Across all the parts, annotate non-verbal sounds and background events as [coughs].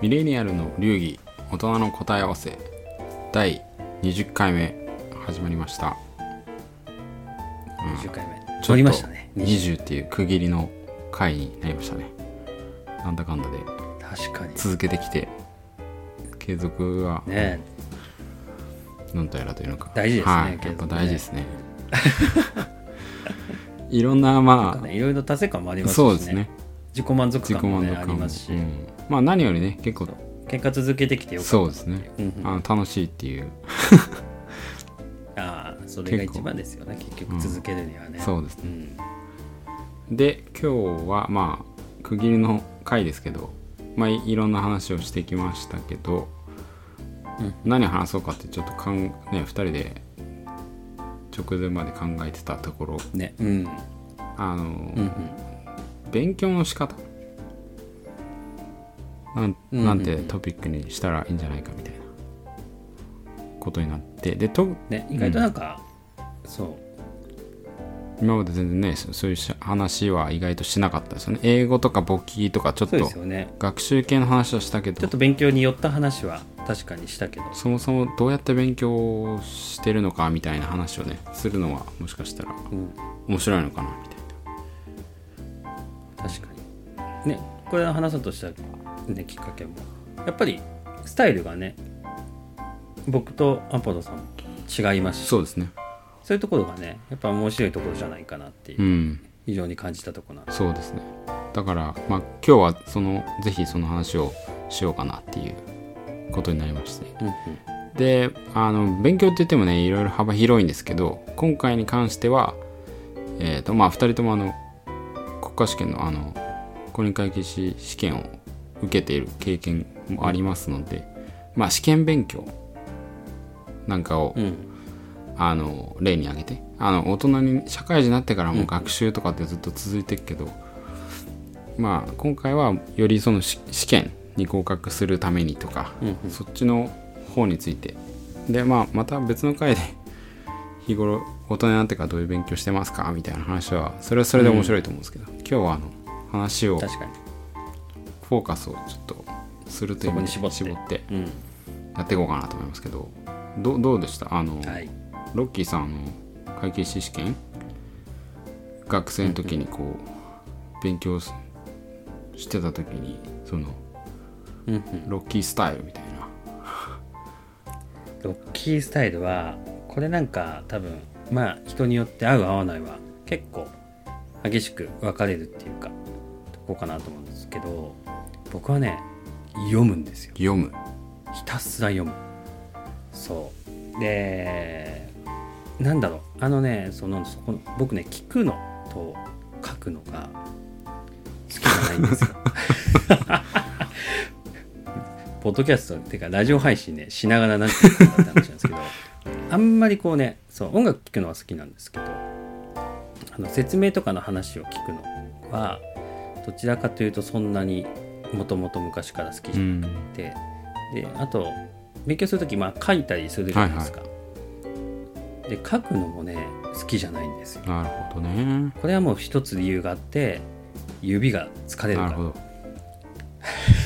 ミレニアルの流儀大人の答え合わせ第20回目始まりました。20回目。取りましたね。20っていう区切りの回になりましたね。なんだかんだで。確かに。続けてきて継続はね。なんとやらというのか。大事ですねはい、やっぱ大事ですね。[laughs] いろんなまあねいろいろ達成感もありますし、ね、そうですね。自己満足自己感も、ね、満足感も、ありますし、うんまあ何よりね結構結果続けてきてよかった。そうですね。うんうん。あの楽しいっていう。ああそれが一番ですよね結局続けるにはね、そうですね。うん。で今日はまあ区切りの回ですけどまあいいろんな話をしてきましたけど、うん。何話そうかってちょっとかん、ね、2人で直前まで考えてたところ。ねうん。あの、うんうん。勉強の仕方なんうんなんてトピックにしたらいいんじゃないかみたいなことになって。でとね意外となんか、そう。今まで全然ねそそういうし話は意外としなかったですよね。英語とか簿記とかちょっと学習系の話はしたけど。ちょっと勉強に寄った話は確かにしたけど。そもそもどうやって勉強してるのかみたいな話をねするのはもしかしたらうん。面白いのかなみたい確かに。ねこれを話そうとした、ね、きっかけも。やっぱりスタイルがね僕とアポロさんも違いますし。なそうですね。そういうところがねやっぱ面白いところじゃないかなっていう、うん。非常に感じたところなんで。すそうですね。だからまあ今日はそのぜひその話をしようかなっていうことになりまして。うんうん。であの勉強って言ってもねいろいろ幅広いんですけど今回に関してはえっ、とまあ2人ともあの国家試験のあの公認会計士試験を受けている経験もありますので、まあ試験勉強なんかを、うん。あの例に挙げてあの大人に社会人になってからも学習とかってずっと続いてるけど、まあ今回はよりそのし試験に合格するためにとか、うんうん。そっちの方について。でまあまた別の回で [laughs] 日頃大人になってからどういう勉強してますか？みたいな話はそれはそれで面白いと思うんですけど、今日はあの話を確かにフォーカスをちょっとするという意味に絞って。やっていこうかなと思いますけど。どうどうでした？あの、はい。ロッキーさんの会計士試験？学生の時にこう勉強ししてた時にそのうんうん。ロッキースタイルみたいな。ロッキースタイルはこれなんか多分まあ人によって合う合わないは結構激しく分かれるっていうかとこかなと思うんですけど僕はね読むんですよ。読む。ひたすら読む。そう。でなんだろう。あのねそのそこ僕ね聞くのと書くのが好きじゃないんですよ。[laughs] ポッドキャストっていうかラジオ配信ねしながらなんていうのかなって話なんですけどあんまりこうねそう音楽聴くのは好きなんですけどあの説明とかの話を聞くのはどちらかというとそんなにもともと昔から好きじゃなくて、であと勉強する時まあ書いたりするじゃないですか、で書くのもね好きじゃないんですよ。なるほどね。これはもう一つ理由があって指が疲れるから。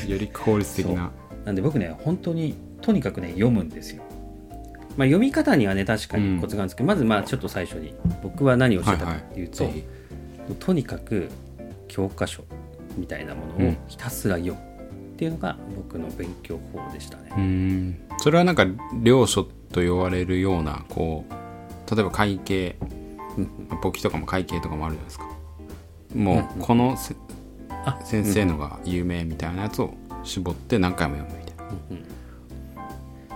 より効率的な。[laughs] なんで僕ね本当にとにかくね読むんですよ。まあ読み方にはね確かにコツがあるんですけど、まずまあちょっと最初に僕は何をしてたかっていうと、ぜひとにかく教科書みたいなものをうん。ひたすら読むっていうのが僕の勉強法でしたね、うーん。それはなんか領書と呼ばれるようなこう例えば会計うん簿記とかも会計とかもあるじゃないですか。もうこのせあ先生のが有名みたいなやつを絞って何回も読むみたい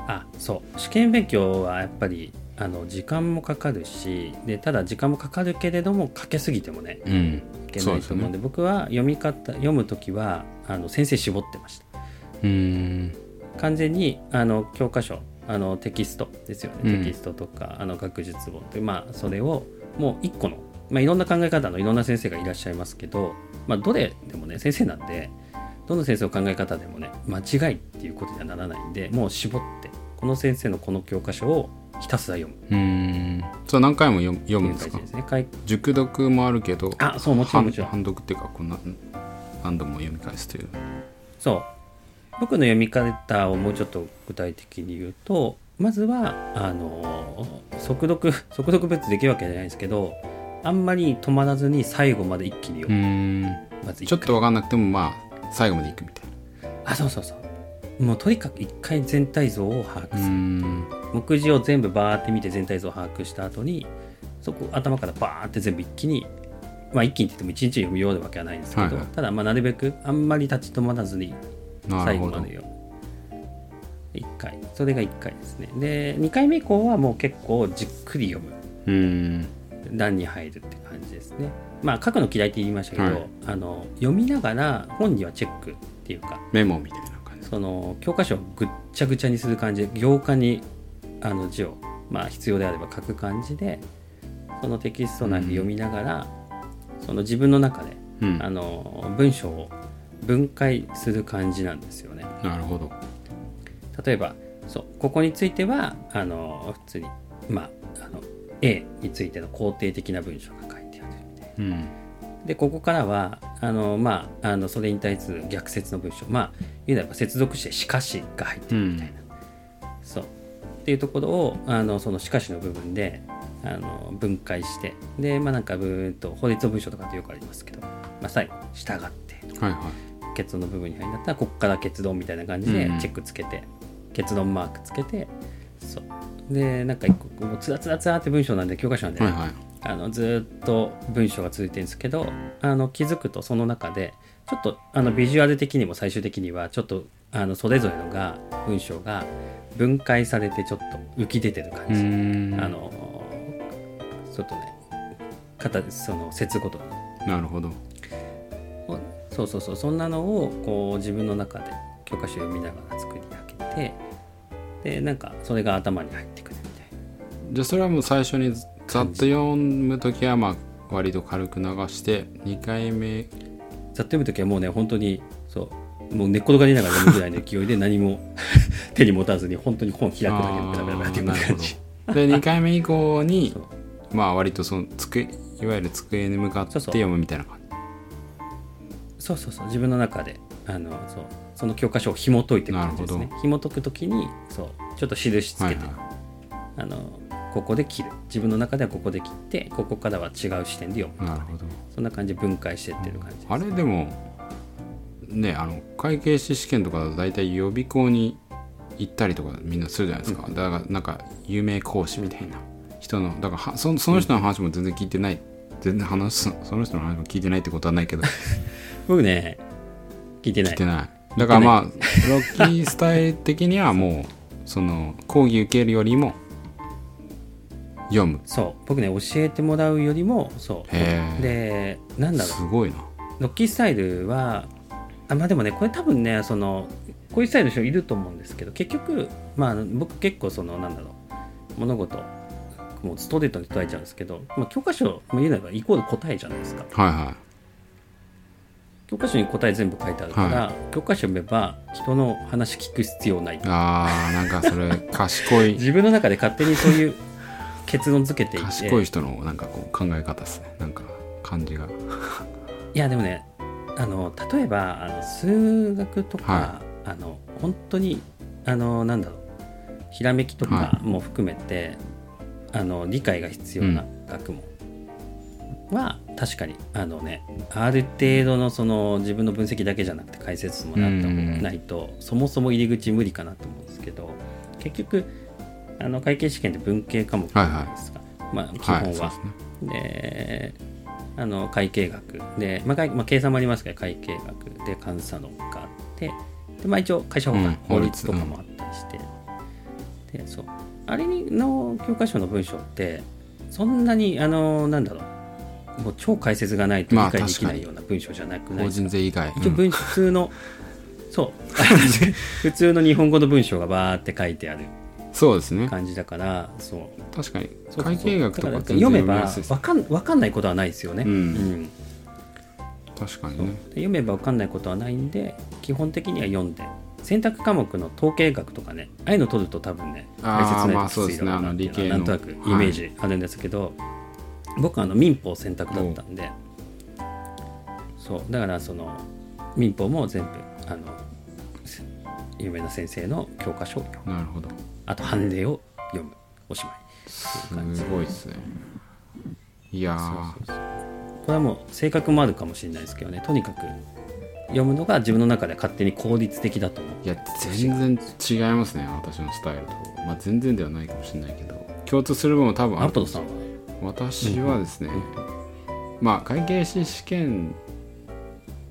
な。あそう。試験勉強はやっぱりあの時間もかかるしでただ時間もかかるけれどもかけすぎてもねうん。いけないと思うんでね。僕は読み方読む時はあの先生絞ってました。うーん。完全にあの教科書あのテキストですよね、うん。テキストとかあの学術本ってまあそれをもう一個の、まあ、いろんな考え方のいろんな先生がいらっしゃいますけど、まあ、どれでもね先生なんでどの先生の考え方でもね間違いっていうことにはならないんでもう絞ってこの先生のこの教科書をひたすら読む。うーん。それ何回も読む読むんですか？ですね。かい熟読もあるけどあそうもちろん半もちろん。半読っていうかこんな何度も読み返すという。そう。僕の読み方をもうちょっと具体的に言うとまずはあの速読速読別できるわけじゃないですけどあんまり止まらずに最後まで一気にう読む、ん。まずちょっと分かんなくてもまあ最後までいくみたいあそうそうそうもうとにかく一回。全体像を把握なうする、ん目次を全部バーって見て全体像を把握した後にそこ頭からバーって全部一気にまあ一気にって言っても一日読むようなわけはないんですけど、はいはい。ただまあなるべくあんまり立ち止まらずに最後まで読む。1回。それが1回ですね。で2回目以降はもう結構じっくり読む。うん。段に入るって感じですね。まあ書くの嫌いって言いましたけど、はい。あの読みながら本にはチェックっていうかメモみたいな感じ。その教科書をぐっちゃぐちゃにする感じで行間にあの字を、まあ、必要であれば書く感じでそのテキスト内で読みながら、その自分の中でうん。あの文章を分解する感じなんですよね。なるほど。例えばそうここについてはあの普通にまああの A についての肯定的な文章が書いてあるみたいうん。なでここからはあのまああのそれに対する逆説の文章。まあ言うならば接続して「しかし」が入ってるみたいな、そうっていうところをあのその「しかし」の部分であの分解してでまあなんかブーンと法律の文章とかってよくありますけど、まあ、最後「従って」とかはいはい。結論の部分に入ったらここから結論みたいな感じでうんチェックつけて、結論マークつけてそう。でなんか一個もうつらつらつらって文章なんで教科書なんで、はいはい。あのずーっと文章が続いてるんですけどあの気づくとその中でちょっとあのビジュアル的にも最終的にはちょっとあのそれぞれのが文章が分解されてちょっと浮き出てる感うじ、ん。あのちょっとね形その節ごと。になるほど。そうそうそう。そんなのをこう自分の中で教科書読みながら作り上げてでなんかそれが頭に入ってくるみたいな。じゃあそれはもう最初にざっと読む時はまあ割と軽く流して2回目ざっと読む時はもうね本当にそうもう寝っ転がりながら読むぐらいの勢いで何も [laughs] 手に持たずに本当に本開くだけでベラベラベラって読む感じ。で2回目以降にまあ割とその机いわゆる机に向かって読むみたいな感じ。そうそうそう。自分の中であのそう。その教科書を紐解いていく感じですね。紐解く時にそう。ちょっと印つけて、はいはい。あのここで切る。自分の中ではここで切ってここからは違う視点で読むなるほど。そんな感じで分解していってる感じですあれでもねあの会計士試験とかだと大体予備校に行ったりとかみんなするじゃないですか、だからなんか有名講師みたいな。人のだからはそその人の話も全然聞いてない、全然話すその人の話も聞いてないってことはないけど。[laughs] 僕ね聞いてない。聞いてない。だからまあロッキースタイル的にはもうその講義受けるよりも読む。そう。僕ね教えてもらうよりもそう。へえでなんだろすごいな。うロッキースタイルはあまあでもねこれ多分ねそのこういうスタイルの人いると思うんですけど結局まあ僕結構そのなんだろう物事もうストレートに捉えちゃうんですけど、まあ、教科書も言うならばイコール答えじゃないですか。はいは教科書に答え全部書いてあるから、教科書読めば人の話聞く必要ない。いあーなんかそれ賢い。[laughs] 自分の中で勝手にそういう結論付けていて。賢い人のなんかこう考え方ですね。なんか感じが。いやでもねあの例えばあの数学とか、はあの本当にあのなんだろうひらめきとかはも含めて、あの理解が必要な学問は、確かにあのねある程度のその自分の分析だけじゃなくて解説もなったうんないとそもそも入り口無理かなと思うんですけど結局あの会計試験って文系科目じゃない。ですか、まあ基本は。はいであの会計学で、まあ会まあ、計算もありますけど会計学で監査論があってで、まあ、一応会社法か、うん法律。とかもあったりして、でそう。あれの教科書の文章ってそんなにあのなんだろう。もう超解説がないと理まあ解できないような文章じゃなくない法ですか？人税以外、一応文普通のそう。[laughs] 普通の日本語の文章がバーって書いてあるそうですね。感じだからそう。確かに。会計学とか読めば読みやすいです。わかんわかんないことはないですよね。うん。うん。確かにね。で読めばわかんないことはないんで基本的には読んで。選択科目の統計学とかね。ああいうの取ると多分ねあー解説ないまあときついだなっていうのなんとなくイメージあるんですけど、僕はあの民法選択だったんで。そう。だからその民法も全部あの有名な先生の教科書。なるほどあと判例を読む。おしまい。すごいですね。いやこれはもう性格もあるかもしれないですけどね。とにかく読むのが自分の中で勝手に効率的だと思ういや全然違いますね。私のスタイルと。まあ全然ではないかもしれないけど。共通する部分も多分ある。アポロさんは？私はですね、うん。まあ会計士試験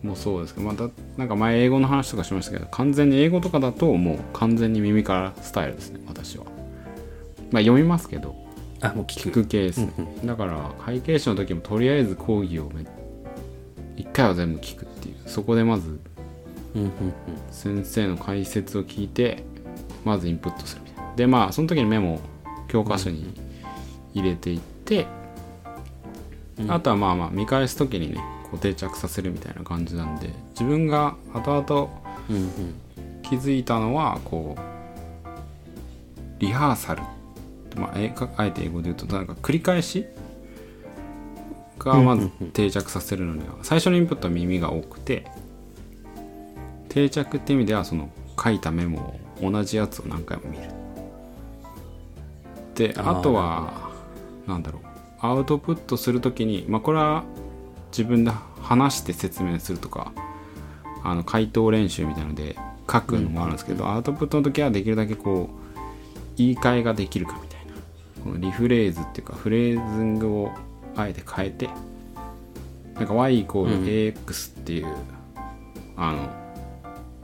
もそうですけどまたなんか前英語の話とかしましたけど完全に英語とかだともう完全に耳からスタイルですね私は。まあ読みますけどあもう聞聞くく系ですね、うんだから会計士の時もとりあえず講義をめ一回は全部聞くっていう。そこでまずうんうん先生の解説を聞いてまずインプットするみたいな。でまあその時にメモを教科書に入れていって、うん。あとはまあまあ見返す時にねこう定着させるみたいな感じなんで自分が後々気づいたのはこうリハーサル、まあ、えかあえて英語で言うとなんか繰り返しがまず定着させるのには最初のインプットは耳が多くて定着って意味ではその書いたメモを同じやつを何回も見る。であとはなんだろう。アウトプットするときにまあこれは自分で話して説明するとかあの回答練習みたいので書くのもあるんですけど、アウトプットの時はできるだけこう言い換えができるかみたいな。このリフレーズっていうかフレーズングをあえて変えてなんか y イコール ax っていう、あの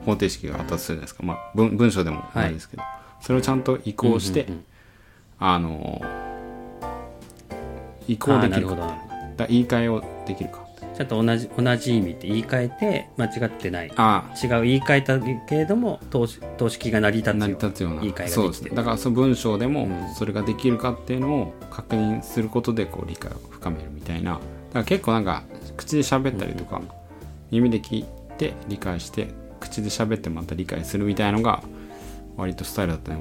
方程式があったるじゃないですか、まあ、文文章でもないですけど、それをちゃんと移行して、うんうんうんあの移行できるかだ言い換えをできるか。ちゃんと同じ同じ意味って言い換えて間違ってない。あ違う言い換えたけれども等式が成り立つよ成り立つような。言い換えができて。るそうですね。だからその文章でもうん。それができるかっていうのを確認することでこう理解を深めるみたいな。だから結構なんか口で喋ったりとか、耳で聞いて理解して口で喋ってまた理解するみたいのが割とスタイルだったね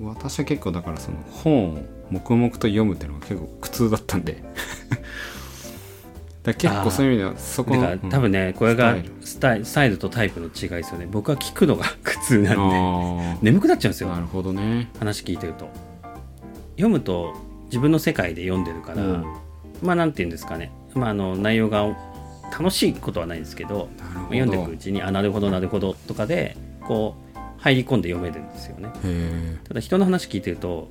私は結構だからその本を黙々と読むっていうのが結構苦痛だったんでだ結構そういう意味ではそこのだから多分ねこれがスタイル。スタイとタイプの違いですよね。僕は聞くのが苦痛なんで。あ眠くなっちゃうんですよ。あなるほどね。話聞いてると。読むと自分の世界で読んでるから、うん。まあなんて言うんですかね、まあ、あの内容が楽しいことはないんですけど読んでいくうちにあなるほどなるほどとかでこう入り込んで読めるんですよね。へただ人の話聞いてると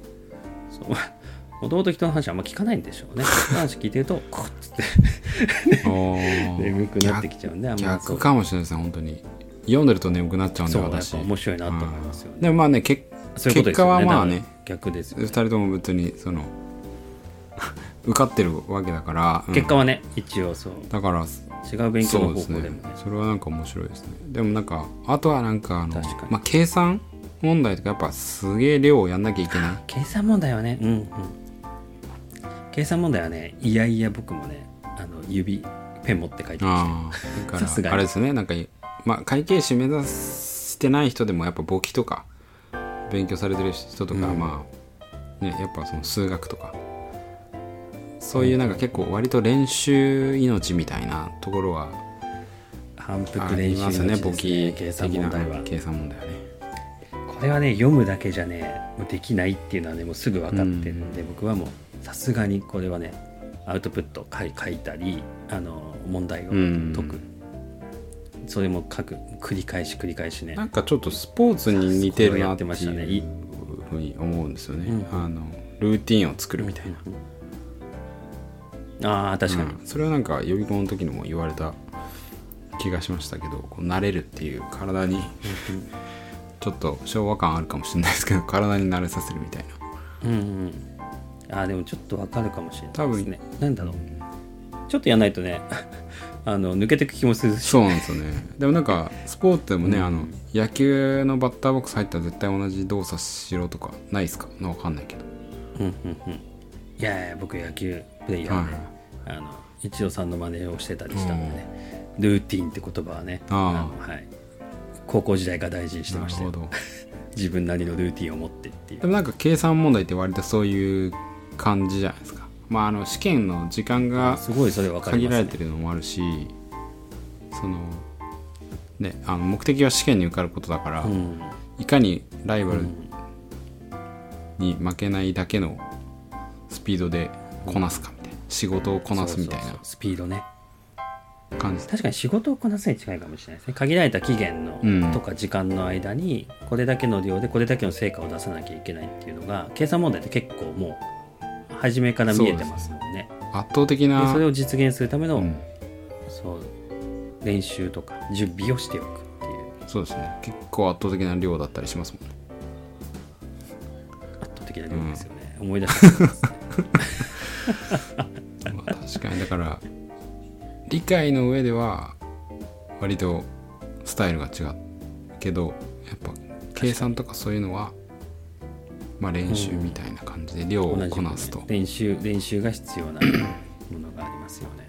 もともと人の話あんま聞かないんでしょうね。話聞いてると [laughs] こうっつって。え [laughs] 眠くなってきちゃうんであんま逆かもしれないですね本当に。読んでると眠くなっちゃうんで私。面白いなと思いますよね。でもまあね結結果はまあね逆ですよ2人とも別にその [laughs] 受かってるわけだから、うん。結果はね一応そう。だから違う勉強の方法でもね。それはなんか面白いですね。でもなんかあとはなんかあのまあ、計算問題とかやっぱすげえ量をやんなきゃいけない。計算問題はねうんうん計算問題はねいやいや僕もねあの指ペン持って書いてましああださすがあれですね。なんかまあ会計士目指してない人でもやっぱ簿記とか勉強されてる人とか、うん。まあねやっぱその数学とかそういうなんか結構割と練習命みたいなところはた反あ復練習のりますよね。簿記計算問題は。計算問題はね。これはね読むだけじゃねできないっていうのはねもうすぐ分かってるので、僕はもうさすがにこれはねアウトプット書い書いたりあの問題をうん。解く、それも書く。繰り返し繰り返しね。なんかちょっとスポーツに似てるなってやってましたね。いいうふうに思うんですよね、うん。あのルーティンを作るみたいな、ああ確かに、うん。それはなんか予備校の時にも言われた気がしましたけどこう慣れるっていう体にちょっと昭和感あるかもしれないですけど体に慣れさせるみたいな。うんうんあーでもちょっとわかるかもしれないですね。なんだろう。ちょっとやんないとね [laughs] あの抜けてく気もするしそうなんですよね。[laughs] でもなんかスポーツでもね、うん。あの野球のバッターボックス入ったら絶対同じ動作しろとかないですか？のわかんないけど。うんうんうん。いやいや僕野球プレイヤーで、はいあの一郎さんの真似をしてたりしたんでね、ルーティンって言葉はねあのはい、高校時代から大事にしてましたよ。なるほど。[laughs] 自分なりのルーティンを持ってっていう。でもなんか計算問題って割とそういう感じじゃないですか。まああの試験の時間がすごいそれ分かります、ね、限られてるのもあるしそのであの目的は試験に受かることだから、うん。いかにライバルうん。に負けないだけのスピードでこなすかみたいな仕事をこなすみたいそうそうそう。スピードね。な感じ。確かに仕事をこなすに近いかもしれないですね。限られた期限の、うん。とか時間の間にこれだけの量でこれだけの成果を出さなきゃいけないっていうのが計算問題って結構もう初めから見えてますもんね。圧倒的でなそれを実現するための、うん。そう練習とか準備をしておくっていう。そうですね。結構圧倒的な量だったりしますもんね。圧倒的な量ですよね、思い出してます [laughs] まあ確かに。だから理解の上では割とスタイルが違うけどやっぱ計算とかそういうのはまあ練習みたいな感じで量をこなすと、練習練習が必要な [coughs] ものがありますよね。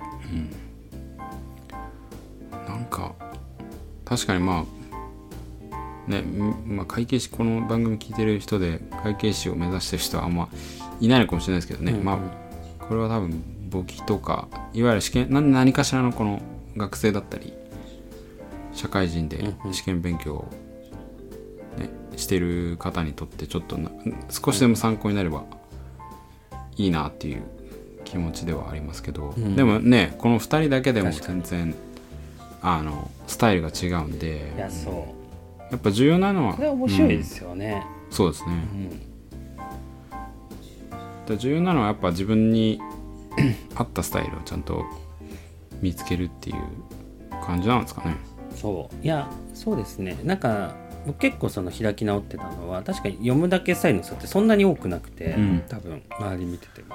なんか確かにまあね、んまあ、会計士この番組聞いてる人で会計士を目指してる人はあんまいないのかもしれないですけどね、うんうん。まあこれは多分簿記とかいわゆる試験何何かしらのこの学生だったり社会人でうんうん。試験勉強を、ね、してる方にとってちょっとな少しでも参考になればいいなっていう気持ちではありますけど、うん。でもねこの2人だけでも全然あのスタイルが違うんでいやっぱ重要なのはこれは面白いですよね、うん。そうですね。うん。で重要なのはやっぱ自分に [clears throat] 合ったスタイルをちゃんと見つけるっていう感じなんですかね。そう。いやそうですね。なんか僕結構その開き直ってたのは確かに読むだけスタイルの差ってそんなに多くなくて、うん。多分周り見てても。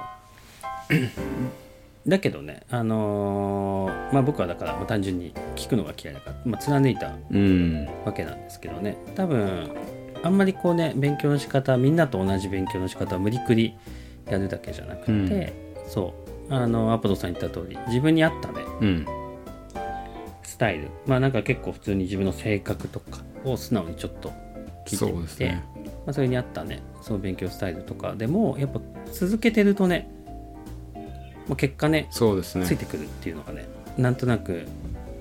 [clears throat] だけどねあのーまあ僕はだから単純に聞くのが嫌いだから、まあ、貫いたうん。わけなんですけどね。多分あんまりこうね勉強の仕方みんなと同じ勉強の仕方を無理くりやるだけじゃなくて、うん。そう。あのアポロさん言った通り自分に合ったね。うん。スタイル。まあなんか結構普通に自分の性格とかを素直にちょっと聞そいてみて、うですね。まあ、それに合ったねその勉強スタイルとか。でもやっぱ続けてるとねもう結果ねそうですね。ついてくるっていうのがねなんとなく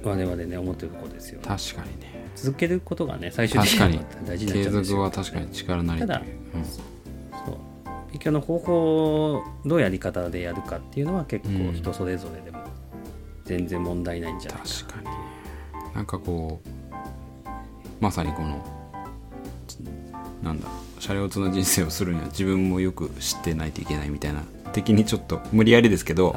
我々ね思ってるところですよね。確かにね。続けることがね最終的確かに。大事になっ継ちゃうんですよ。続は確かに力なりただう。んそう。勉強の方法をどうやり方でやるかっていうのは結構人それぞれでも全然問題ないんじゃないかな。確かにね。なんかこうまさにこのちなんだ車両通の人生をするには自分もよく知ってないといけないみたいな的にちょっと無理やりですけど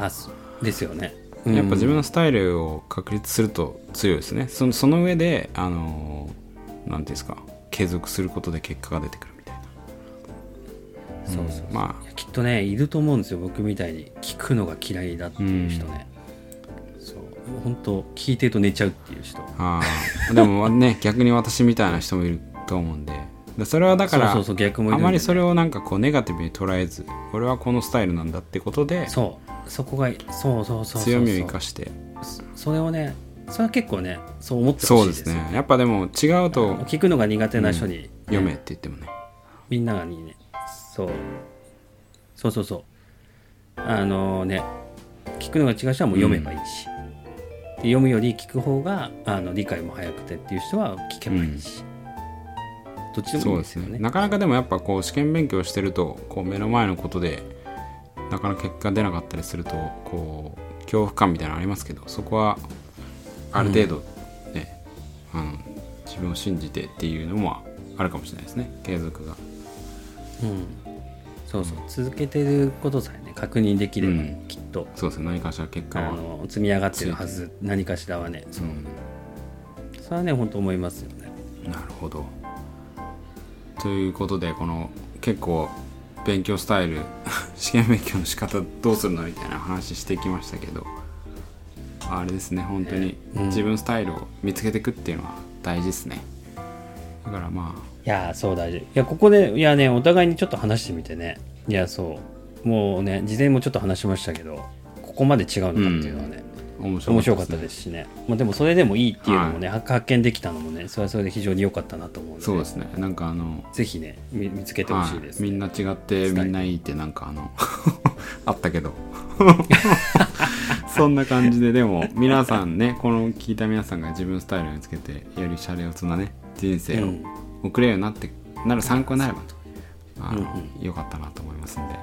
ですよね。やっぱ自分ののスタイルを確立すると強いですね。そのその上であのーなんていうんですか継続することで結果が出てくるみたいな。そうそうまいやきっとねいると思うんですよ。僕みたいに聞くのが嫌いだっていう人ね、本当聞いてると寝ちゃうっていう人。あでもね [laughs] 逆に私みたいな人もいると思うんで。でそれはだからそうそうそう逆もあまりそれをなんかこうネガティブに捉えず俺はこのスタイルなんだってことでそう。そこがそうそうそうそう強みを生かして。それをねそれは結構ねそう思ってそうでほしいですすね。やっぱでも違うと聞くのが苦手な人に、読めって言ってもね。みんながにねそう。そうそうそう。あのね聞くのが違う人はもう読めばいいし、で読むより聞く方があの理解も早くてっていう人は聞けばいいし、どっちでもいいうですすよね。ね。なかなかでもやっぱこう試験勉強してるとこう目の前のことでなかなか結果出なかったりするとこう恐怖感みたいなのありますけどそこはある程度ね、あの自分を信じてっていうのもあるかもしれないですね。継続が。うん、そうそう。続けてることさえね確認できれば、うん。きっと。そうですね。何かしら結果はあの積み上がってるはず何かしらはね。そううん。それはね本当思いますよね。なるほど。ということでこの結構勉強スタイル [laughs] 試験勉強の仕方どうするのみたいな話してきましたけどあれですね本当にうん。自分スタイルを見つけていくっていうのは大事ですねだからまいやーそう大事いやここでいやねお互いにちょっと話してみてね。いやそう。もうね事前もちょっと話しましたけどここまで違うのかっていうのはね、あ面白面白かったねですしね、まあ、でもそれでもいいっていうのもね、発見できたのもねそれはそれで非常に良かったなと思うので。そうですね。なんかあのぜひね見見つけてほしいです、はい。みんな違って。みんないいってなんかあの [laughs] あったけど。[laughs] そんな感じででも皆さんねこの聞いた皆さんが自分スタイルにつけてよりシャレオツなね人生をうん。送れるようになってなる参考になればと。あの、うんよかったなと思いますんで。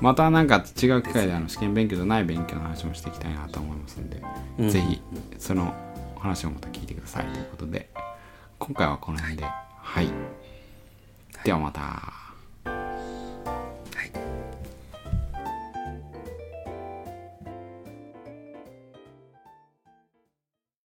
またなんか違う機会であの試験勉強じゃない勉強の話もしていきたいなと思いますんで、うん。ぜひその話をまた聞いてくださいということで今回はこの辺で。はい。ではまた。